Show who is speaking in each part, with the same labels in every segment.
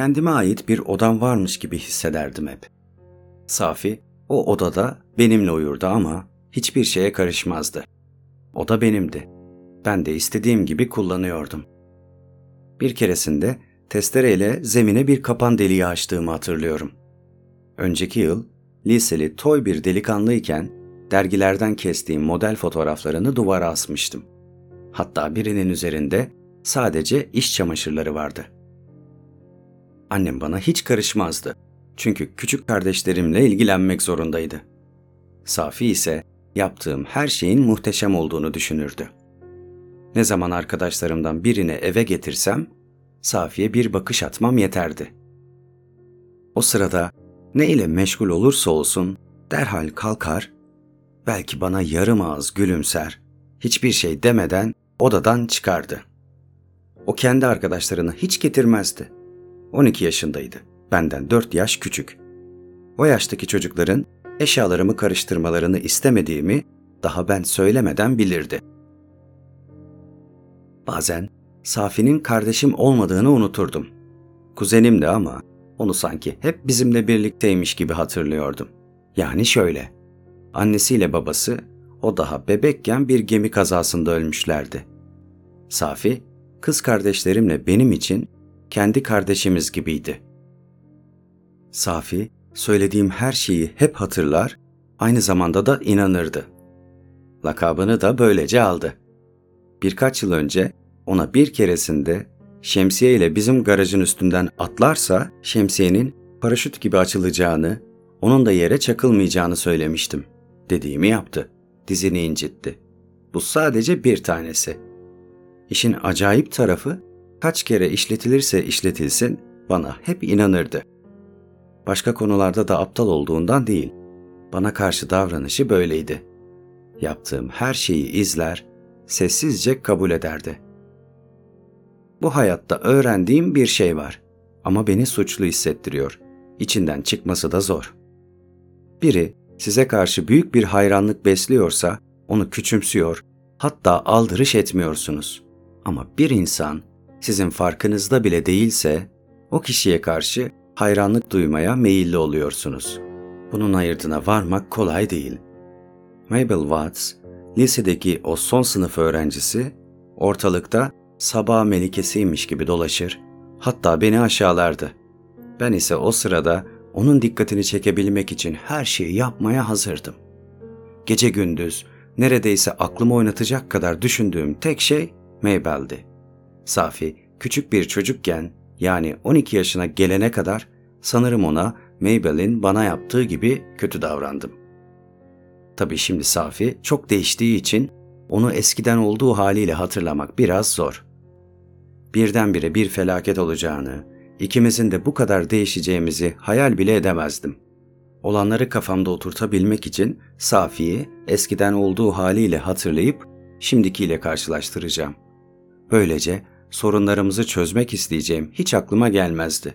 Speaker 1: kendime ait bir odam varmış gibi hissederdim hep. Safi o odada benimle uyurdu ama hiçbir şeye karışmazdı. O da benimdi. Ben de istediğim gibi kullanıyordum. Bir keresinde testereyle zemine bir kapan deliği açtığımı hatırlıyorum. Önceki yıl liseli toy bir delikanlıyken dergilerden kestiğim model fotoğraflarını duvara asmıştım. Hatta birinin üzerinde sadece iş çamaşırları vardı. Annem bana hiç karışmazdı. Çünkü küçük kardeşlerimle ilgilenmek zorundaydı. Safi ise yaptığım her şeyin muhteşem olduğunu düşünürdü. Ne zaman arkadaşlarımdan birini eve getirsem, Safi'ye bir bakış atmam yeterdi. O sırada ne ile meşgul olursa olsun derhal kalkar, belki bana yarım ağız gülümser, hiçbir şey demeden odadan çıkardı. O kendi arkadaşlarını hiç getirmezdi. 12 yaşındaydı. Benden 4 yaş küçük. O yaştaki çocukların eşyalarımı karıştırmalarını istemediğimi daha ben söylemeden bilirdi. Bazen Safi'nin kardeşim olmadığını unuturdum. Kuzenimdi ama onu sanki hep bizimle birlikteymiş gibi hatırlıyordum. Yani şöyle. Annesiyle babası o daha bebekken bir gemi kazasında ölmüşlerdi. Safi, kız kardeşlerimle benim için kendi kardeşimiz gibiydi. Safi, söylediğim her şeyi hep hatırlar, aynı zamanda da inanırdı. Lakabını da böylece aldı. Birkaç yıl önce ona bir keresinde şemsiye ile bizim garajın üstünden atlarsa şemsiyenin paraşüt gibi açılacağını, onun da yere çakılmayacağını söylemiştim. Dediğimi yaptı. Dizini incitti. Bu sadece bir tanesi. İşin acayip tarafı kaç kere işletilirse işletilsin bana hep inanırdı. Başka konularda da aptal olduğundan değil. Bana karşı davranışı böyleydi. Yaptığım her şeyi izler, sessizce kabul ederdi.'' Bu hayatta öğrendiğim bir şey var ama beni suçlu hissettiriyor. İçinden çıkması da zor. Biri size karşı büyük bir hayranlık besliyorsa onu küçümsüyor, hatta aldırış etmiyorsunuz. Ama bir insan sizin farkınızda bile değilse o kişiye karşı hayranlık duymaya meyilli oluyorsunuz. Bunun ayırdına varmak kolay değil. Mabel Watts, lisedeki o son sınıf öğrencisi, ortalıkta sabah melikesiymiş gibi dolaşır, hatta beni aşağılardı. Ben ise o sırada onun dikkatini çekebilmek için her şeyi yapmaya hazırdım. Gece gündüz neredeyse aklımı oynatacak kadar düşündüğüm tek şey Mabel'di. Safi küçük bir çocukken yani 12 yaşına gelene kadar sanırım ona Mabel'in bana yaptığı gibi kötü davrandım. Tabii şimdi Safi çok değiştiği için onu eskiden olduğu haliyle hatırlamak biraz zor birdenbire bir felaket olacağını, ikimizin de bu kadar değişeceğimizi hayal bile edemezdim. Olanları kafamda oturtabilmek için Safi'yi eskiden olduğu haliyle hatırlayıp şimdikiyle karşılaştıracağım. Böylece sorunlarımızı çözmek isteyeceğim hiç aklıma gelmezdi.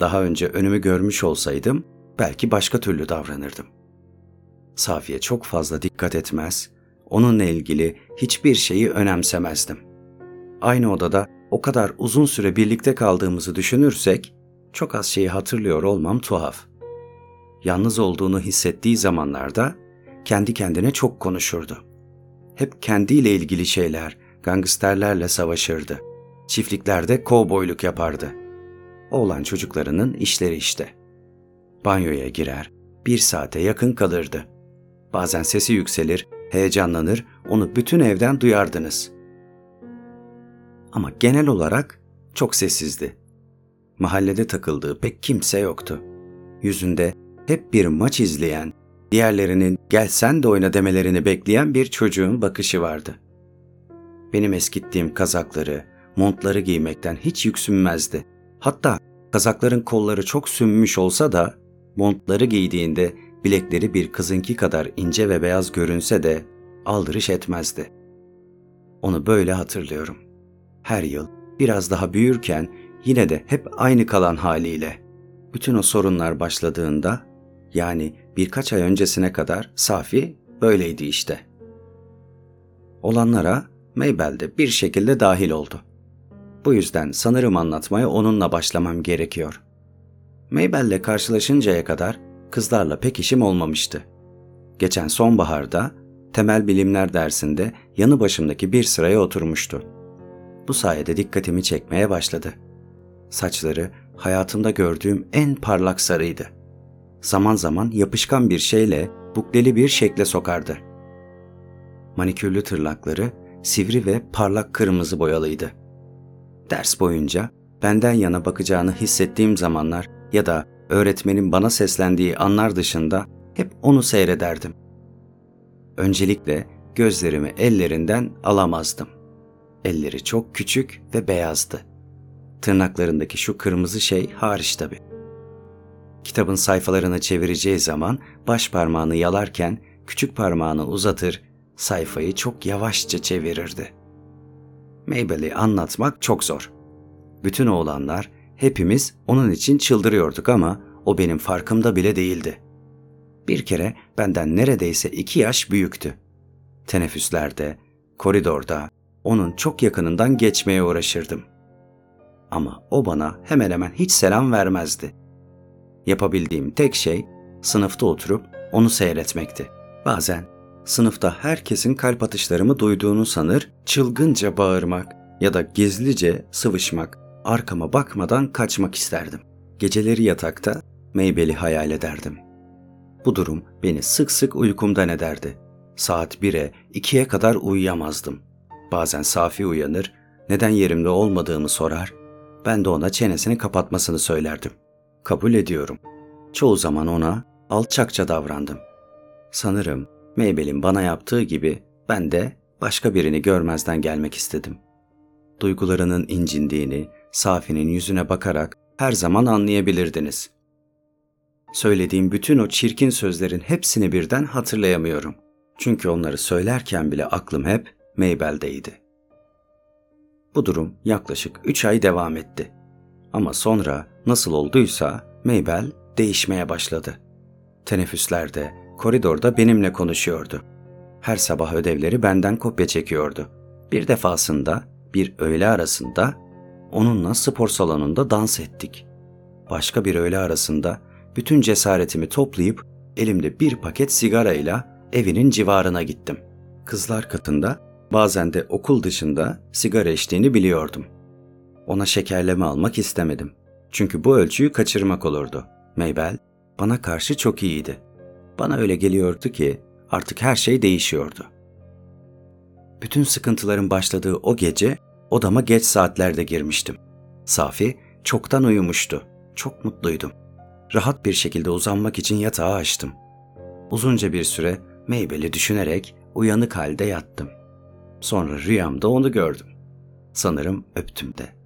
Speaker 1: Daha önce önümü görmüş olsaydım belki başka türlü davranırdım. Safiye çok fazla dikkat etmez, onunla ilgili hiçbir şeyi önemsemezdim aynı odada o kadar uzun süre birlikte kaldığımızı düşünürsek çok az şeyi hatırlıyor olmam tuhaf. Yalnız olduğunu hissettiği zamanlarda kendi kendine çok konuşurdu. Hep kendiyle ilgili şeyler, gangsterlerle savaşırdı. Çiftliklerde kovboyluk yapardı. Oğlan çocuklarının işleri işte. Banyoya girer, bir saate yakın kalırdı. Bazen sesi yükselir, heyecanlanır, onu bütün evden duyardınız ama genel olarak çok sessizdi. Mahallede takıldığı pek kimse yoktu. Yüzünde hep bir maç izleyen, diğerlerinin gel sen de oyna demelerini bekleyen bir çocuğun bakışı vardı. Benim eskittiğim kazakları, montları giymekten hiç yüksünmezdi. Hatta kazakların kolları çok sünmüş olsa da montları giydiğinde bilekleri bir kızınki kadar ince ve beyaz görünse de aldırış etmezdi. Onu böyle hatırlıyorum her yıl biraz daha büyürken yine de hep aynı kalan haliyle. Bütün o sorunlar başladığında yani birkaç ay öncesine kadar Safi böyleydi işte. Olanlara Maybell de bir şekilde dahil oldu. Bu yüzden sanırım anlatmaya onunla başlamam gerekiyor. Mabel'le karşılaşıncaya kadar kızlarla pek işim olmamıştı. Geçen sonbaharda temel bilimler dersinde yanı başımdaki bir sıraya oturmuştu. Bu sayede dikkatimi çekmeye başladı. Saçları hayatımda gördüğüm en parlak sarıydı. Zaman zaman yapışkan bir şeyle bukleli bir şekle sokardı. Manikürlü tırnakları sivri ve parlak kırmızı boyalıydı. Ders boyunca benden yana bakacağını hissettiğim zamanlar ya da öğretmenin bana seslendiği anlar dışında hep onu seyrederdim. Öncelikle gözlerimi ellerinden alamazdım. Elleri çok küçük ve beyazdı. Tırnaklarındaki şu kırmızı şey hariç tabii. Kitabın sayfalarını çevireceği zaman baş parmağını yalarken küçük parmağını uzatır, sayfayı çok yavaşça çevirirdi. Mabel'i anlatmak çok zor. Bütün oğlanlar hepimiz onun için çıldırıyorduk ama o benim farkımda bile değildi. Bir kere benden neredeyse iki yaş büyüktü. Teneffüslerde, koridorda onun çok yakınından geçmeye uğraşırdım. Ama o bana hemen hemen hiç selam vermezdi. Yapabildiğim tek şey sınıfta oturup onu seyretmekti. Bazen sınıfta herkesin kalp atışlarımı duyduğunu sanır, çılgınca bağırmak ya da gizlice sıvışmak, arkama bakmadan kaçmak isterdim. Geceleri yatakta Mabel'i hayal ederdim. Bu durum beni sık sık uykumdan ederdi. Saat 1'e 2'ye kadar uyuyamazdım. Bazen Safi uyanır, neden yerimde olmadığımı sorar, ben de ona çenesini kapatmasını söylerdim. Kabul ediyorum. Çoğu zaman ona alçakça davrandım. Sanırım Mabel'in bana yaptığı gibi ben de başka birini görmezden gelmek istedim. Duygularının incindiğini Safi'nin yüzüne bakarak her zaman anlayabilirdiniz. Söylediğim bütün o çirkin sözlerin hepsini birden hatırlayamıyorum. Çünkü onları söylerken bile aklım hep Mabel'deydi. Bu durum yaklaşık 3 ay devam etti. Ama sonra nasıl olduysa Mabel değişmeye başladı. Teneffüslerde, koridorda benimle konuşuyordu. Her sabah ödevleri benden kopya çekiyordu. Bir defasında, bir öğle arasında onunla spor salonunda dans ettik. Başka bir öğle arasında bütün cesaretimi toplayıp elimde bir paket sigarayla evinin civarına gittim. Kızlar katında bazen de okul dışında sigara içtiğini biliyordum. Ona şekerleme almak istemedim. Çünkü bu ölçüyü kaçırmak olurdu. Maybell bana karşı çok iyiydi. Bana öyle geliyordu ki artık her şey değişiyordu. Bütün sıkıntıların başladığı o gece odama geç saatlerde girmiştim. Safi çoktan uyumuştu. Çok mutluydum. Rahat bir şekilde uzanmak için yatağı açtım. Uzunca bir süre Maybell'i düşünerek uyanık halde yattım. Sonra rüyamda onu gördüm. Sanırım öptüm de.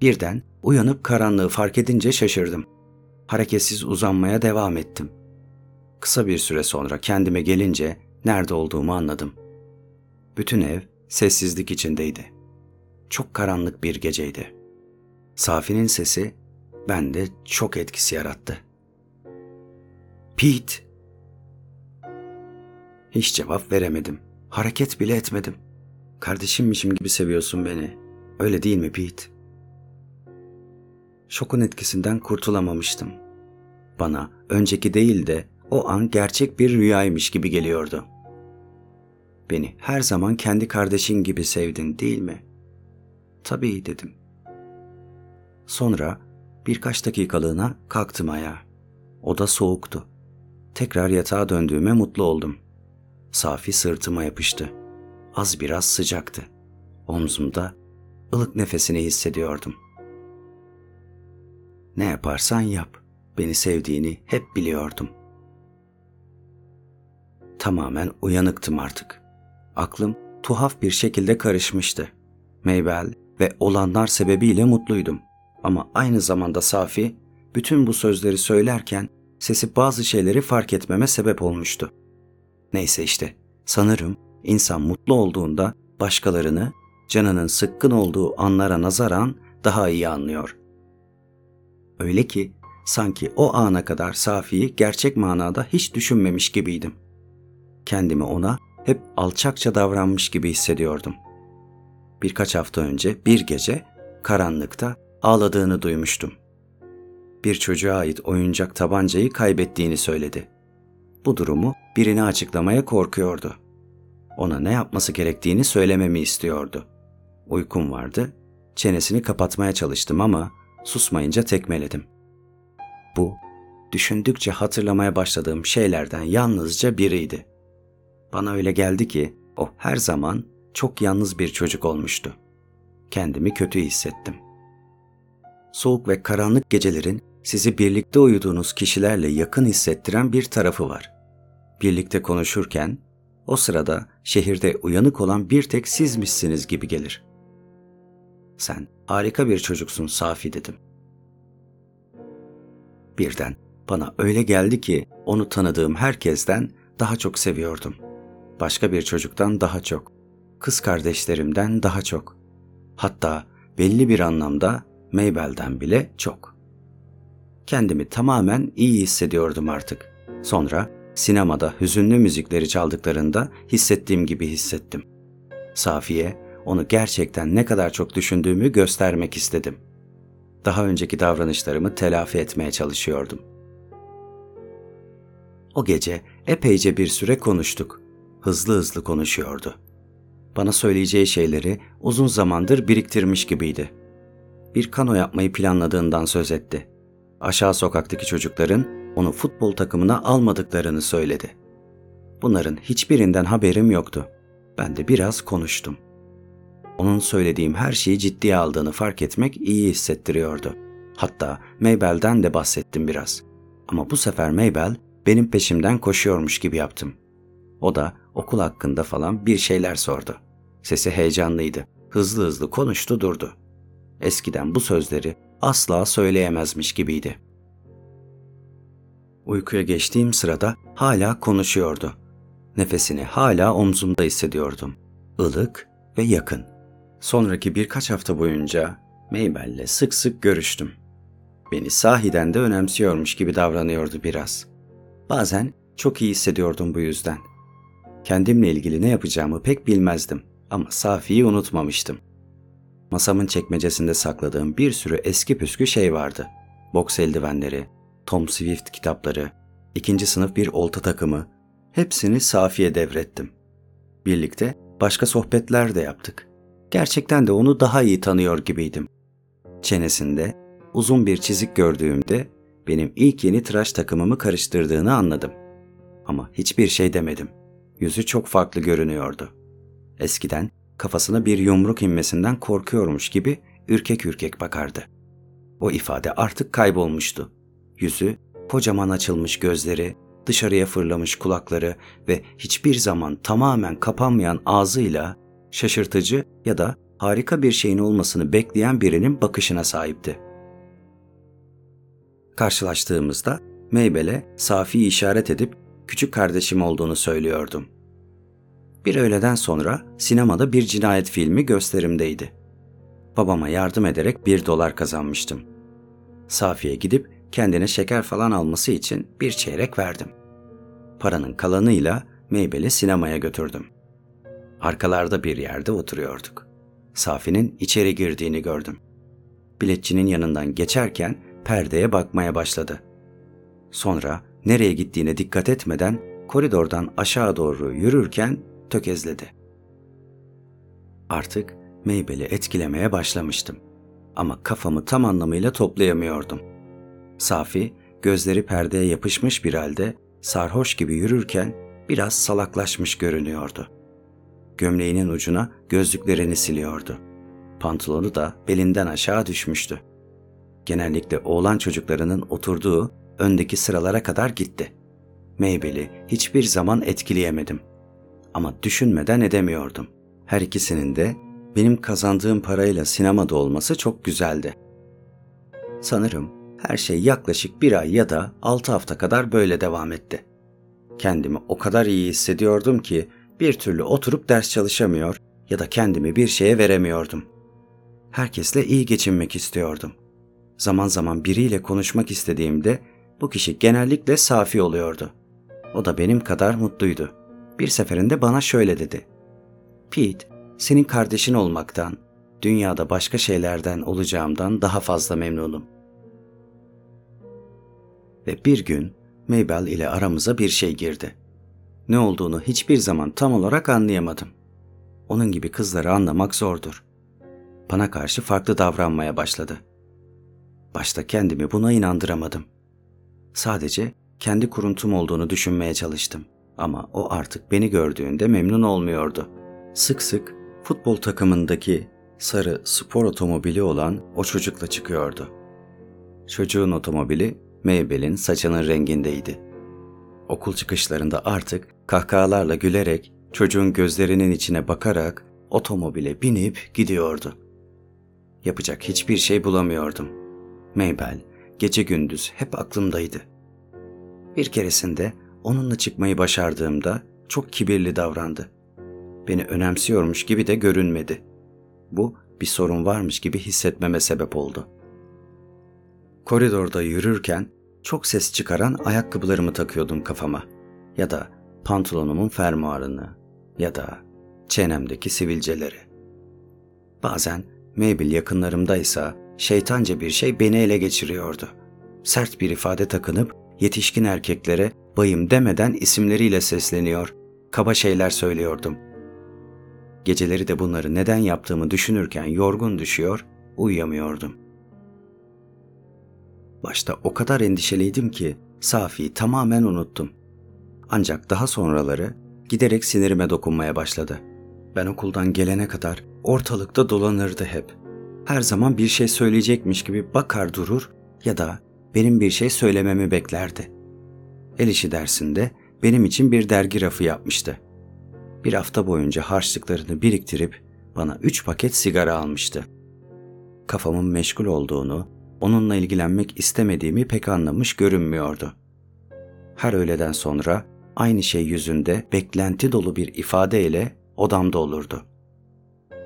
Speaker 1: Birden uyanıp karanlığı fark edince şaşırdım. Hareketsiz uzanmaya devam ettim. Kısa bir süre sonra kendime gelince nerede olduğumu anladım. Bütün ev sessizlik içindeydi. Çok karanlık bir geceydi. Safi'nin sesi bende çok etkisi yarattı. Pete! Hiç cevap veremedim. Hareket bile etmedim. Kardeşimmişim gibi seviyorsun beni. Öyle değil mi Pete? Şokun etkisinden kurtulamamıştım. Bana önceki değil de o an gerçek bir rüyaymış gibi geliyordu. Beni her zaman kendi kardeşin gibi sevdin değil mi? Tabii dedim. Sonra birkaç dakikalığına kalktım ayağa. Oda soğuktu. Tekrar yatağa döndüğüme mutlu oldum. Safi sırtıma yapıştı. Az biraz sıcaktı. Omzumda ılık nefesini hissediyordum. Ne yaparsan yap, beni sevdiğini hep biliyordum. Tamamen uyanıktım artık. Aklım tuhaf bir şekilde karışmıştı. Maybell ve olanlar sebebiyle mutluydum. Ama aynı zamanda Safi bütün bu sözleri söylerken sesi bazı şeyleri fark etmeme sebep olmuştu. Neyse işte, sanırım insan mutlu olduğunda başkalarını canının sıkkın olduğu anlara nazaran daha iyi anlıyor. Öyle ki sanki o ana kadar Safi'yi gerçek manada hiç düşünmemiş gibiydim. Kendimi ona hep alçakça davranmış gibi hissediyordum. Birkaç hafta önce bir gece karanlıkta ağladığını duymuştum. Bir çocuğa ait oyuncak tabancayı kaybettiğini söyledi. Bu durumu birine açıklamaya korkuyordu. Ona ne yapması gerektiğini söylememi istiyordu. Uykum vardı, çenesini kapatmaya çalıştım ama susmayınca tekmeledim. Bu, düşündükçe hatırlamaya başladığım şeylerden yalnızca biriydi. Bana öyle geldi ki o her zaman çok yalnız bir çocuk olmuştu. Kendimi kötü hissettim. Soğuk ve karanlık gecelerin sizi birlikte uyuduğunuz kişilerle yakın hissettiren bir tarafı var. Birlikte konuşurken o sırada şehirde uyanık olan bir tek sizmişsiniz gibi gelir. Sen harika bir çocuksun Safi dedim. Birden bana öyle geldi ki onu tanıdığım herkesten daha çok seviyordum. Başka bir çocuktan daha çok. Kız kardeşlerimden daha çok. Hatta belli bir anlamda Maybel'den bile çok. Kendimi tamamen iyi hissediyordum artık. Sonra sinemada hüzünlü müzikleri çaldıklarında hissettiğim gibi hissettim. Safiye, onu gerçekten ne kadar çok düşündüğümü göstermek istedim. Daha önceki davranışlarımı telafi etmeye çalışıyordum. O gece epeyce bir süre konuştuk. Hızlı hızlı konuşuyordu. Bana söyleyeceği şeyleri uzun zamandır biriktirmiş gibiydi. Bir kano yapmayı planladığından söz etti. Aşağı sokaktaki çocukların onu futbol takımına almadıklarını söyledi. Bunların hiçbirinden haberim yoktu. Ben de biraz konuştum. Onun söylediğim her şeyi ciddiye aldığını fark etmek iyi hissettiriyordu. Hatta Maybel'den de bahsettim biraz. Ama bu sefer Maybel benim peşimden koşuyormuş gibi yaptım. O da okul hakkında falan bir şeyler sordu. Sesi heyecanlıydı. Hızlı hızlı konuştu durdu. Eskiden bu sözleri asla söyleyemezmiş gibiydi. Uykuya geçtiğim sırada hala konuşuyordu. Nefesini hala omzumda hissediyordum. Ilık ve yakın. Sonraki birkaç hafta boyunca Maybell'le sık sık görüştüm. Beni sahiden de önemsiyormuş gibi davranıyordu biraz. Bazen çok iyi hissediyordum bu yüzden. Kendimle ilgili ne yapacağımı pek bilmezdim ama Safi'yi unutmamıştım. Masamın çekmecesinde sakladığım bir sürü eski püskü şey vardı. Boks eldivenleri, Tom Swift kitapları, ikinci sınıf bir olta takımı, hepsini Safi'ye devrettim. Birlikte başka sohbetler de yaptık. Gerçekten de onu daha iyi tanıyor gibiydim. Çenesinde uzun bir çizik gördüğümde benim ilk yeni tıraş takımımı karıştırdığını anladım. Ama hiçbir şey demedim. Yüzü çok farklı görünüyordu. Eskiden kafasına bir yumruk inmesinden korkuyormuş gibi ürkek ürkek bakardı. O ifade artık kaybolmuştu. Yüzü, kocaman açılmış gözleri, dışarıya fırlamış kulakları ve hiçbir zaman tamamen kapanmayan ağzıyla şaşırtıcı ya da harika bir şeyin olmasını bekleyen birinin bakışına sahipti. Karşılaştığımızda Meybel'e Safi'yi işaret edip küçük kardeşim olduğunu söylüyordum. Bir öğleden sonra sinemada bir cinayet filmi gösterimdeydi. Babama yardım ederek bir dolar kazanmıştım. Safi'ye gidip kendine şeker falan alması için bir çeyrek verdim. Paranın kalanıyla Meybel'i sinemaya götürdüm. Arkalarda bir yerde oturuyorduk. Safi'nin içeri girdiğini gördüm. Biletçinin yanından geçerken perdeye bakmaya başladı. Sonra nereye gittiğine dikkat etmeden koridordan aşağı doğru yürürken tökezledi. Artık Maybel'i etkilemeye başlamıştım. Ama kafamı tam anlamıyla toplayamıyordum. Safi, gözleri perdeye yapışmış bir halde sarhoş gibi yürürken biraz salaklaşmış görünüyordu. Gömleğinin ucuna gözlüklerini siliyordu. Pantolonu da belinden aşağı düşmüştü. Genellikle oğlan çocuklarının oturduğu öndeki sıralara kadar gitti. Maybel'i hiçbir zaman etkileyemedim. Ama düşünmeden edemiyordum. Her ikisinin de benim kazandığım parayla sinemada olması çok güzeldi. Sanırım her şey yaklaşık bir ay ya da altı hafta kadar böyle devam etti. Kendimi o kadar iyi hissediyordum ki bir türlü oturup ders çalışamıyor ya da kendimi bir şeye veremiyordum. Herkesle iyi geçinmek istiyordum. Zaman zaman biriyle konuşmak istediğimde bu kişi genellikle Safi oluyordu. O da benim kadar mutluydu. Bir seferinde bana şöyle dedi. Pete, senin kardeşin olmaktan, dünyada başka şeylerden olacağımdan daha fazla memnunum. Ve bir gün Mabel ile aramıza bir şey girdi. Ne olduğunu hiçbir zaman tam olarak anlayamadım. Onun gibi kızları anlamak zordur. Bana karşı farklı davranmaya başladı. Başta kendimi buna inandıramadım. Sadece kendi kuruntum olduğunu düşünmeye çalıştım ama o artık beni gördüğünde memnun olmuyordu. Sık sık futbol takımındaki sarı spor otomobili olan o çocukla çıkıyordu. Çocuğun otomobili Mabel'in saçının rengindeydi. Okul çıkışlarında artık kahkahalarla gülerek çocuğun gözlerinin içine bakarak otomobile binip gidiyordu. Yapacak hiçbir şey bulamıyordum. Mabel gece gündüz hep aklımdaydı. Bir keresinde onunla çıkmayı başardığımda çok kibirli davrandı. Beni önemsiyormuş gibi de görünmedi. Bu bir sorun varmış gibi hissetmeme sebep oldu. Koridorda yürürken çok ses çıkaran ayakkabılarımı takıyordum kafama ya da pantolonumun fermuarını ya da çenemdeki sivilceleri. Bazen Mabel yakınlarımdaysa şeytanca bir şey beni ele geçiriyordu. Sert bir ifade takınıp yetişkin erkeklere bayım demeden isimleriyle sesleniyor, kaba şeyler söylüyordum. Geceleri de bunları neden yaptığımı düşünürken yorgun düşüyor, uyuyamıyordum. Başta o kadar endişeliydim ki Safi'yi tamamen unuttum. Ancak daha sonraları giderek sinirime dokunmaya başladı. Ben okuldan gelene kadar ortalıkta dolanırdı hep. Her zaman bir şey söyleyecekmiş gibi bakar durur ya da benim bir şey söylememi beklerdi. El işi dersinde benim için bir dergi rafı yapmıştı. Bir hafta boyunca harçlıklarını biriktirip bana üç paket sigara almıştı. Kafamın meşgul olduğunu, onunla ilgilenmek istemediğimi pek anlamış görünmüyordu. Her öğleden sonra aynı şey yüzünde beklenti dolu bir ifadeyle odamda olurdu.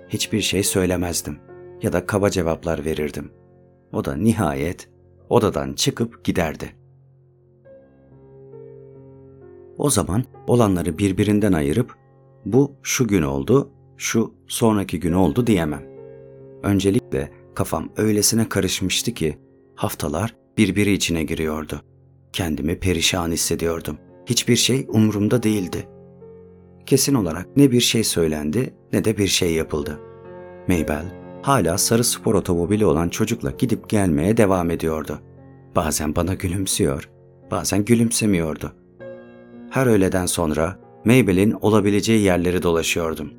Speaker 1: Hiçbir şey söylemezdim ya da kaba cevaplar verirdim. O da nihayet odadan çıkıp giderdi. O zaman olanları birbirinden ayırıp bu şu gün oldu, şu sonraki gün oldu diyemem. Öncelikle kafam öylesine karışmıştı ki haftalar birbiri içine giriyordu. Kendimi perişan hissediyordum. Hiçbir şey umurumda değildi. Kesin olarak ne bir şey söylendi ne de bir şey yapıldı. Maybell hala sarı spor otomobili olan çocukla gidip gelmeye devam ediyordu. Bazen bana gülümsüyor, bazen gülümsemiyordu. Her öğleden sonra Mabel'in olabileceği yerleri dolaşıyordum.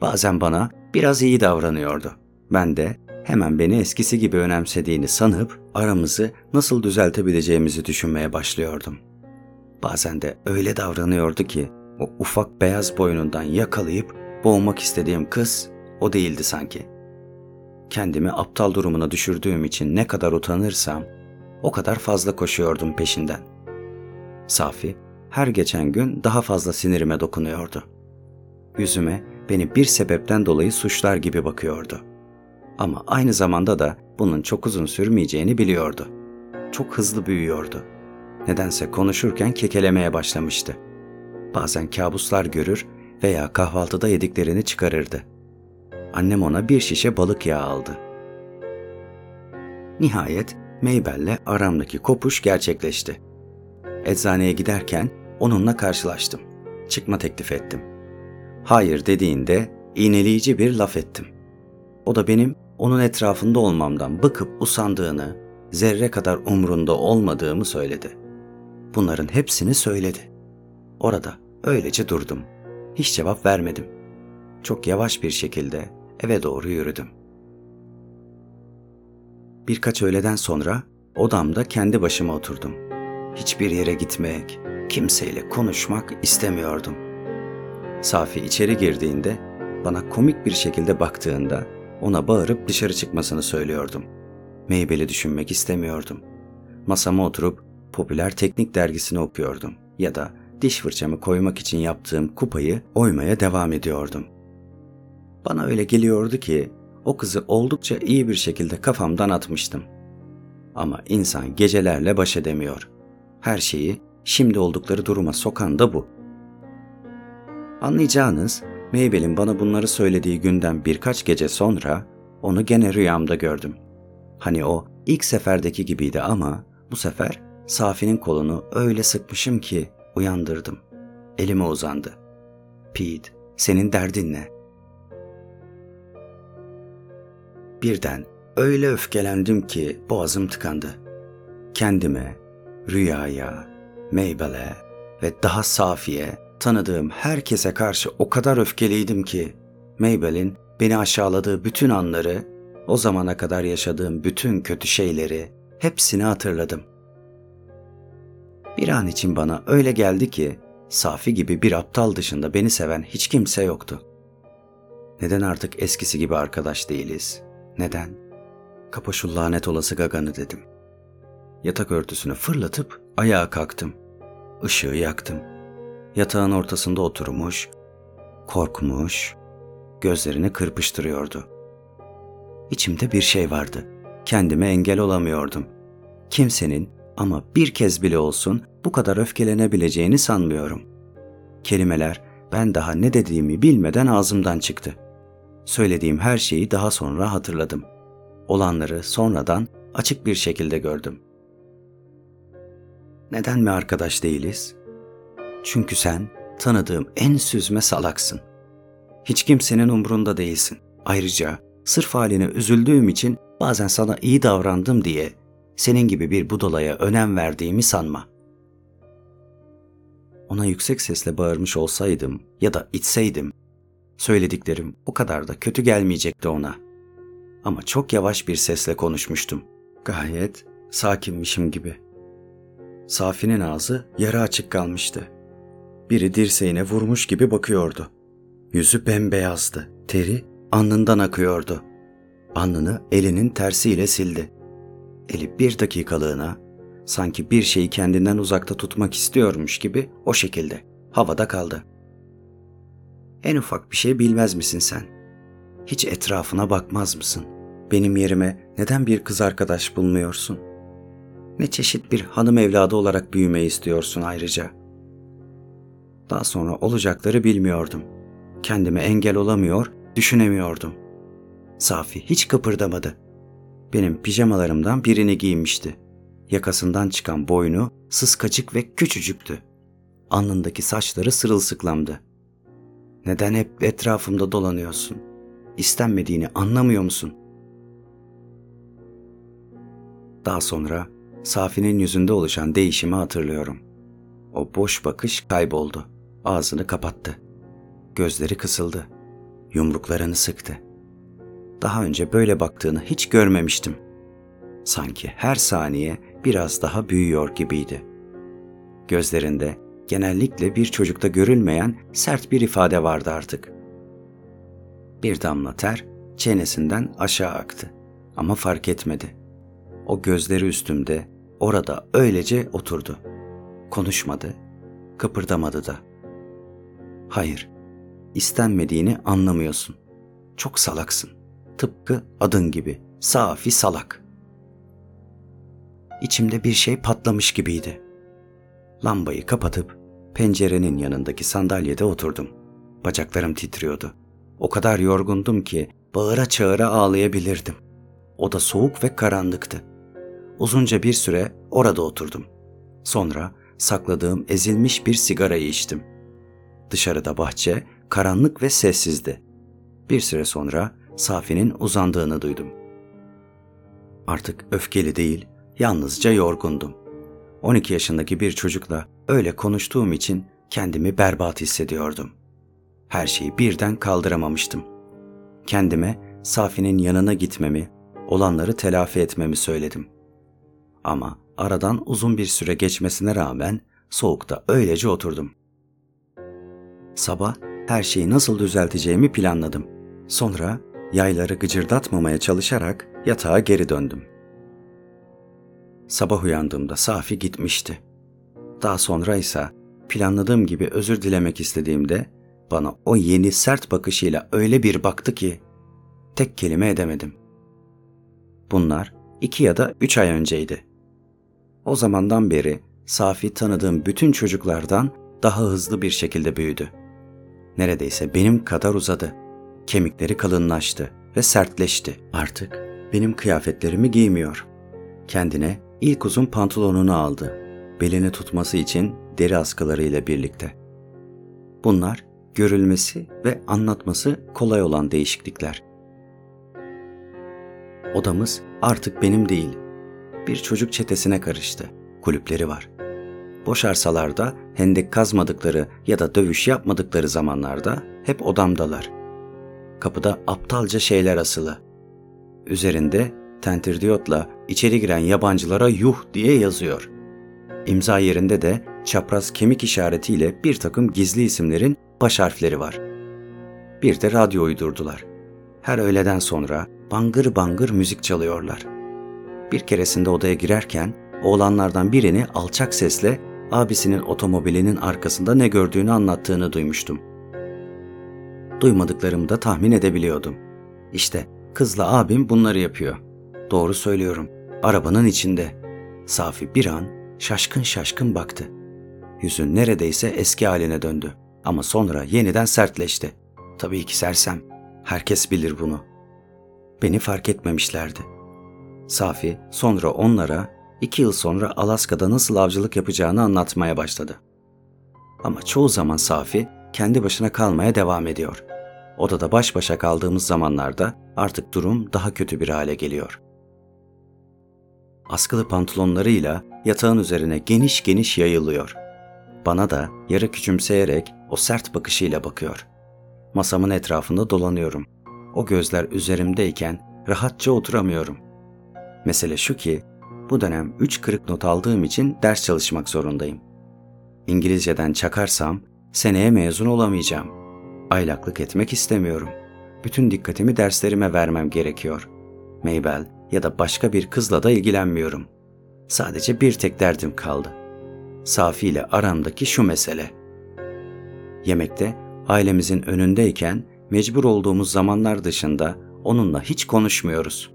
Speaker 1: Bazen bana biraz iyi davranıyordu. Ben de hemen beni eskisi gibi önemsediğini sanıp aramızı nasıl düzeltebileceğimizi düşünmeye başlıyordum. Bazen de öyle davranıyordu ki o ufak beyaz boynundan yakalayıp boğmak istediğim kız o değildi sanki. Kendimi aptal durumuna düşürdüğüm için ne kadar utanırsam o kadar fazla koşuyordum peşinden. Safi her geçen gün daha fazla sinirime dokunuyordu. Yüzüme beni bir sebepten dolayı suçlar gibi bakıyordu. Ama aynı zamanda da bunun çok uzun sürmeyeceğini biliyordu. Çok hızlı büyüyordu. Nedense konuşurken kekelemeye başlamıştı. Bazen kabuslar görür veya kahvaltıda yediklerini çıkarırdı. Annem ona bir şişe balık yağı aldı. Nihayet Maybell'le aramdaki kopuş gerçekleşti. Eczaneye giderken onunla karşılaştım. Çıkma teklif ettim. Hayır dediğinde iğneleyici bir laf ettim. O da benim onun etrafında olmamdan bıkıp usandığını, zerre kadar umrunda olmadığımı söyledi. Bunların hepsini söyledi. Orada öylece durdum. Hiç cevap vermedim. Çok yavaş bir şekilde eve doğru yürüdüm. Birkaç öğleden sonra odamda kendi başıma oturdum. Hiçbir yere gitmek, kimseyle konuşmak istemiyordum. Safi içeri girdiğinde, bana komik bir şekilde baktığında ona bağırıp dışarı çıkmasını söylüyordum. Meybeli düşünmek istemiyordum. Masama oturup popüler teknik dergisini okuyordum ya da diş fırçamı koymak için yaptığım kupayı oymaya devam ediyordum. Bana öyle geliyordu ki o kızı oldukça iyi bir şekilde kafamdan atmıştım. Ama insan gecelerle baş edemiyor. Her şeyi şimdi oldukları duruma sokan da bu. Anlayacağınız Mabel'in bana bunları söylediği günden birkaç gece sonra onu gene rüyamda gördüm. Hani o ilk seferdeki gibiydi ama bu sefer Safi'nin kolunu öyle sıkmışım ki uyandırdım. Elime uzandı. Pete, senin derdin ne? Birden öyle öfkelendim ki boğazım tıkandı. Kendime, rüyaya, Mabel'e ve daha Safi'ye tanıdığım herkese karşı o kadar öfkeliydim ki Mabel'in beni aşağıladığı bütün anları, o zamana kadar yaşadığım bütün kötü şeyleri hepsini hatırladım. Bir an için bana öyle geldi ki Safi gibi bir aptal dışında beni seven hiç kimse yoktu. Neden artık eskisi gibi arkadaş değiliz? Neden? Kapa şu lanet olası gaganı dedim. Yatak örtüsünü fırlatıp ayağa kalktım. Işığı yaktım. Yatağın ortasında oturmuş, korkmuş, gözlerini kırpıştırıyordu. İçimde bir şey vardı. Kendime engel olamıyordum. Kimsenin ama bir kez bile olsun bu kadar öfkelenebileceğini sanmıyorum. Kelimeler ben daha ne dediğimi bilmeden ağzımdan çıktı. Söylediğim her şeyi daha sonra hatırladım. Olanları sonradan açık bir şekilde gördüm. Neden mi arkadaş değiliz? Çünkü sen tanıdığım en süzme salaksın. Hiç kimsenin umrunda değilsin. Ayrıca sırf haline üzüldüğüm için bazen sana iyi davrandım diye senin gibi bir budalaya önem verdiğimi sanma. Ona yüksek sesle bağırmış olsaydım ya da içseydim, söylediklerim o kadar da kötü gelmeyecekti ona. Ama çok yavaş bir sesle konuşmuştum. Gayet sakinmişim gibi. Safi'nin ağzı yarı açık kalmıştı. Biri dirseğine vurmuş gibi bakıyordu. Yüzü bembeyazdı. Teri alnından akıyordu. Alnını elinin tersiyle sildi. Eli bir dakikalığına sanki bir şeyi kendinden uzakta tutmak istiyormuş gibi o şekilde havada kaldı. En ufak bir şey bilmez misin sen? Hiç etrafına bakmaz mısın? Benim yerime neden bir kız arkadaş bulmuyorsun? Ne çeşit bir hanım evladı olarak büyümeyi istiyorsun ayrıca? Daha sonra olacakları bilmiyordum. Kendime engel olamıyor, düşünemiyordum. Safi hiç kıpırdamadı. Benim pijamalarımdan birini giymişti. Yakasından çıkan boynu sıskacık ve küçücüktü. Alnındaki saçları sırılsıklamdı. Neden hep etrafımda dolanıyorsun? İstenmediğini anlamıyor musun? Daha sonra Safi'nin yüzünde oluşan değişimi hatırlıyorum. O boş bakış kayboldu. Ağzını kapattı. Gözleri kısıldı. Yumruklarını sıktı. Daha önce böyle baktığını hiç görmemiştim. Sanki her saniye biraz daha büyüyor gibiydi. Gözlerinde genellikle bir çocukta görülmeyen sert bir ifade vardı artık. Bir damla ter çenesinden aşağı aktı ama fark etmedi. O gözleri üstümde, orada öylece oturdu. Konuşmadı, kıpırdamadı da. Hayır, istenmediğini anlamıyorsun. Çok salaksın. Tıpkı adın gibi. Safi salak. İçimde bir şey patlamış gibiydi. Lambayı kapatıp pencerenin yanındaki sandalyede oturdum. Bacaklarım titriyordu. O kadar yorgundum ki bağıra çağıra ağlayabilirdim. Oda soğuk ve karanlıktı. Uzunca bir süre orada oturdum. Sonra sakladığım ezilmiş bir sigarayı içtim. Dışarıda bahçe karanlık ve sessizdi. Bir süre sonra Safi'nin uzandığını duydum. Artık öfkeli değil, yalnızca yorgundum. 12 yaşındaki bir çocukla öyle konuştuğum için kendimi berbat hissediyordum. Her şeyi birden kaldıramamıştım. Kendime Safi'nin yanına gitmemi, olanları telafi etmemi söyledim. Ama aradan uzun bir süre geçmesine rağmen soğukta öylece oturdum. Sabah her şeyi nasıl düzelteceğimi planladım. Sonra yayları gıcırdatmamaya çalışarak yatağa geri döndüm. Sabah uyandığımda Safi gitmişti. Daha sonra ise planladığım gibi özür dilemek istediğimde bana o yeni sert bakışıyla öyle bir baktı ki tek kelime edemedim. Bunlar iki ya da üç ay önceydi. O zamandan beri Safi tanıdığım bütün çocuklardan daha hızlı bir şekilde büyüdü. Neredeyse benim kadar uzadı. Kemikleri kalınlaştı ve sertleşti. Artık benim kıyafetlerimi giymiyor. Kendine ilk uzun pantolonunu aldı. Belini tutması için deri askılarıyla birlikte. Bunlar görülmesi ve anlatması kolay olan değişiklikler. Odamız artık benim değil. Bir çocuk çetesine karıştı. Kulüpleri var. Boş arsalarda hendek kazmadıkları ya da dövüş yapmadıkları zamanlarda hep odamdalar. Kapıda aptalca şeyler asılı. Üzerinde tentirdiyotla içeri giren yabancılara yuh diye yazıyor. İmza yerinde de çapraz kemik işaretiyle bir takım gizli isimlerin baş harfleri var. Bir de radyo uydurdular. Her öğleden sonra bangır bangır müzik çalıyorlar. Bir keresinde odaya girerken oğlanlardan birini alçak sesle abisinin otomobilinin arkasında ne gördüğünü anlattığını duymuştum. Duymadıklarımı da tahmin edebiliyordum. İşte kızla abim bunları yapıyor. Doğru söylüyorum. Arabanın içinde. Safi bir an şaşkın şaşkın baktı. Yüzü neredeyse eski haline döndü. Ama sonra yeniden sertleşti. Tabii ki sersem. Herkes bilir bunu. Beni fark etmemişlerdi. Safi sonra onlara iki yıl sonra Alaska'da nasıl avcılık yapacağını anlatmaya başladı. Ama çoğu zaman Safi kendi başına kalmaya devam ediyor. Odada baş başa kaldığımız zamanlarda artık durum daha kötü bir hale geliyor. Askılı pantolonlarıyla yatağın üzerine geniş geniş yayılıyor. Bana da yarı küçümseyerek o sert bakışıyla bakıyor. Masamın etrafında dolanıyorum. O gözler üzerimdeyken rahatça oturamıyorum. Mesele şu ki bu dönem 3 kırık not aldığım için ders çalışmak zorundayım. İngilizceden çakarsam seneye mezun olamayacağım. Aylaklık etmek istemiyorum. Bütün dikkatimi derslerime vermem gerekiyor. Maybell ya da başka bir kızla da ilgilenmiyorum. Sadece bir tek derdim kaldı. Safi ile aramdaki şu mesele. Yemekte ailemizin önündeyken mecbur olduğumuz zamanlar dışında onunla hiç konuşmuyoruz.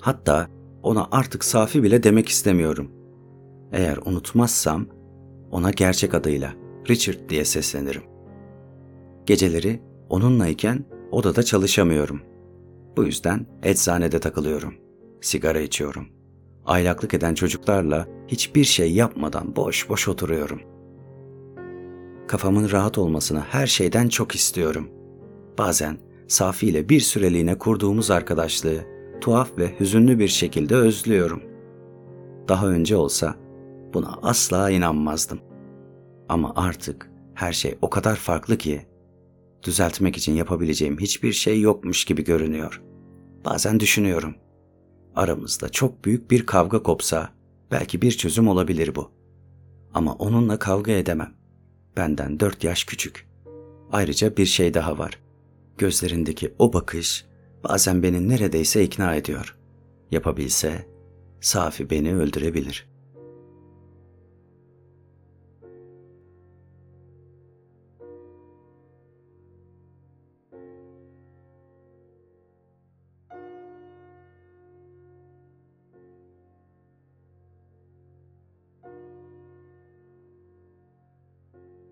Speaker 1: Hatta ona artık Safi bile demek istemiyorum. Eğer unutmazsam ona gerçek adıyla Richard diye seslenirim. Geceleri onunlayken odada çalışamıyorum. Bu yüzden eczanede takılıyorum. Sigara içiyorum. Aylaklık eden çocuklarla hiçbir şey yapmadan boş boş oturuyorum. Kafamın rahat olmasını her şeyden çok istiyorum. Bazen Safi ile bir süreliğine kurduğumuz arkadaşlığı tuhaf ve hüzünlü bir şekilde özlüyorum. Daha önce olsa buna asla inanmazdım. Ama artık her şey o kadar farklı ki düzeltmek için yapabileceğim hiçbir şey yokmuş gibi görünüyor. Bazen düşünüyorum. Aramızda çok büyük bir kavga kopsa belki bir çözüm olabilir bu. Ama onunla kavga edemem. Benden dört yaş küçük. Ayrıca bir şey daha var. Gözlerindeki o bakış bazen beni neredeyse ikna ediyor. Yapabilse Safi beni öldürebilir.''